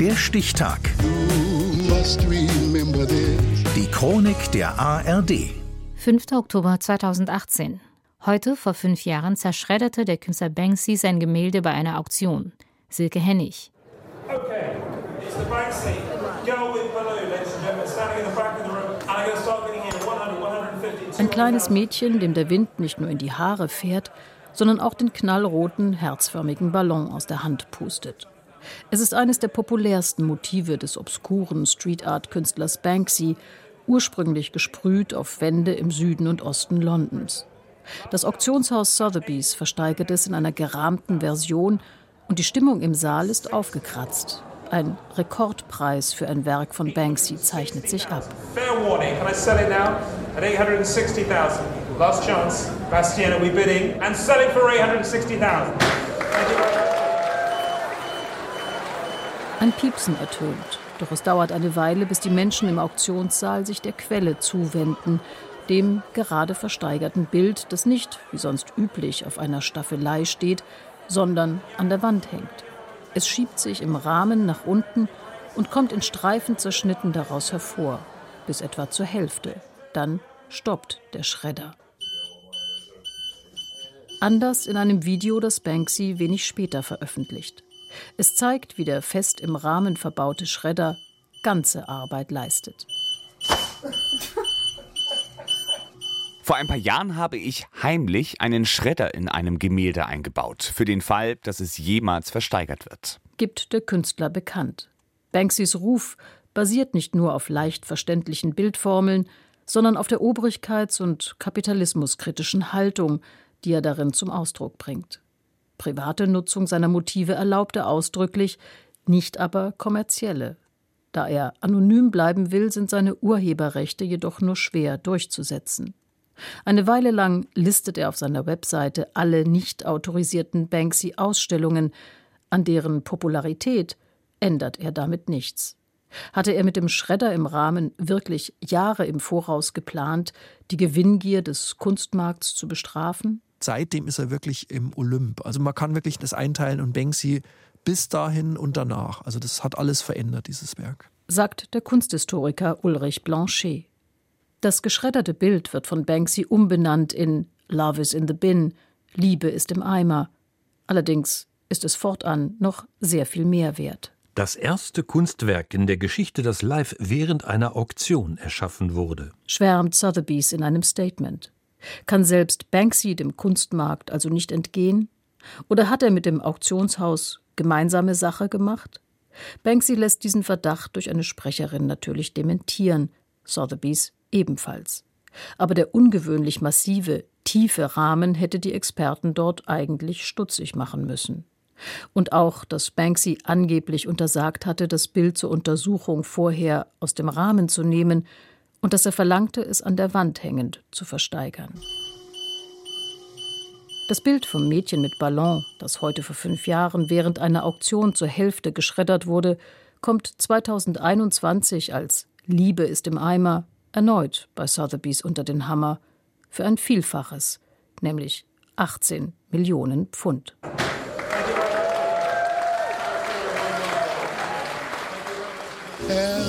Der Stichtag. Die Chronik der ARD. 5. Oktober 2018. Heute, vor fünf Jahren, zerschredderte der Künstler Banksy sein Gemälde bei einer Auktion. Silke Hennig. Okay, it's the Banksy. Girl with balloon, ladies and gentlemen, standing in the back of the room. And I'm going to start getting in 100, 150, Ein kleines Mädchen, dem der Wind nicht nur in die Haare fährt, sondern auch den knallroten, herzförmigen Ballon aus der Hand pustet. Es ist eines der populärsten Motive des obskuren Street Art Künstlers Banksy, ursprünglich gesprüht auf Wände im Süden und Osten Londons. Das Auktionshaus Sotheby's versteigert es in einer gerahmten Version und die Stimmung im Saal ist aufgekratzt. Ein Rekordpreis für ein Werk von Banksy zeichnet sich ab. Fair warning, can I sell it now at 860,000? Last chance, Bastien, are we bidding? And selling for 860,000. Ein Piepsen ertönt, doch es dauert eine Weile, bis die Menschen im Auktionssaal sich der Quelle zuwenden, dem gerade versteigerten Bild, das nicht, wie sonst üblich, auf einer Staffelei steht, sondern an der Wand hängt. Es schiebt sich im Rahmen nach unten und kommt in Streifen zerschnitten daraus hervor, bis etwa zur Hälfte. Dann stoppt der Schredder. Anders in einem Video, das Banksy wenig später veröffentlicht. Es zeigt, wie der fest im Rahmen verbaute Schredder ganze Arbeit leistet. Vor ein paar Jahren habe ich heimlich einen Schredder in einem Gemälde eingebaut, für den Fall, dass es jemals versteigert wird. Gibt der Künstler bekannt. Banksys Ruf basiert nicht nur auf leicht verständlichen Bildformeln, sondern auf der obrigkeits- und kapitalismuskritischen Haltung, die er darin zum Ausdruck bringt. Private Nutzung seiner Motive erlaubt er ausdrücklich, nicht aber kommerzielle. Da er anonym bleiben will, sind seine Urheberrechte jedoch nur schwer durchzusetzen. Eine Weile lang listet er auf seiner Webseite alle nicht autorisierten Banksy-Ausstellungen, an deren Popularität ändert er damit nichts. Hatte er mit dem Schredder im Rahmen wirklich Jahre im Voraus geplant, die Gewinngier des Kunstmarkts zu bestrafen? Seitdem ist er wirklich im Olymp. Also man kann wirklich das einteilen und Banksy bis dahin und danach. Also das hat alles verändert, dieses Werk. Sagt der Kunsthistoriker Ulrich Blanchet. Das geschredderte Bild wird von Banksy umbenannt in Love is in the bin, Liebe ist im Eimer. Allerdings ist es fortan noch sehr viel mehr wert. Das erste Kunstwerk in der Geschichte, das live während einer Auktion erschaffen wurde, schwärmt Sotheby's in einem Statement. Kann selbst Banksy dem Kunstmarkt also nicht entgehen? Oder hat er mit dem Auktionshaus gemeinsame Sache gemacht? Banksy lässt diesen Verdacht durch eine Sprecherin natürlich dementieren, Sotheby's ebenfalls. Aber der ungewöhnlich massive, tiefe Rahmen hätte die Experten dort eigentlich stutzig machen müssen. Und auch, dass Banksy angeblich untersagt hatte, das Bild zur Untersuchung vorher aus dem Rahmen zu nehmen, und dass er verlangte, es an der Wand hängend zu versteigern. Das Bild vom Mädchen mit Ballon, das heute vor fünf Jahren während einer Auktion zur Hälfte geschreddert wurde, kommt 2021 als Liebe ist im Eimer erneut bei Sotheby's unter den Hammer für ein Vielfaches, nämlich 18 Millionen Pfund.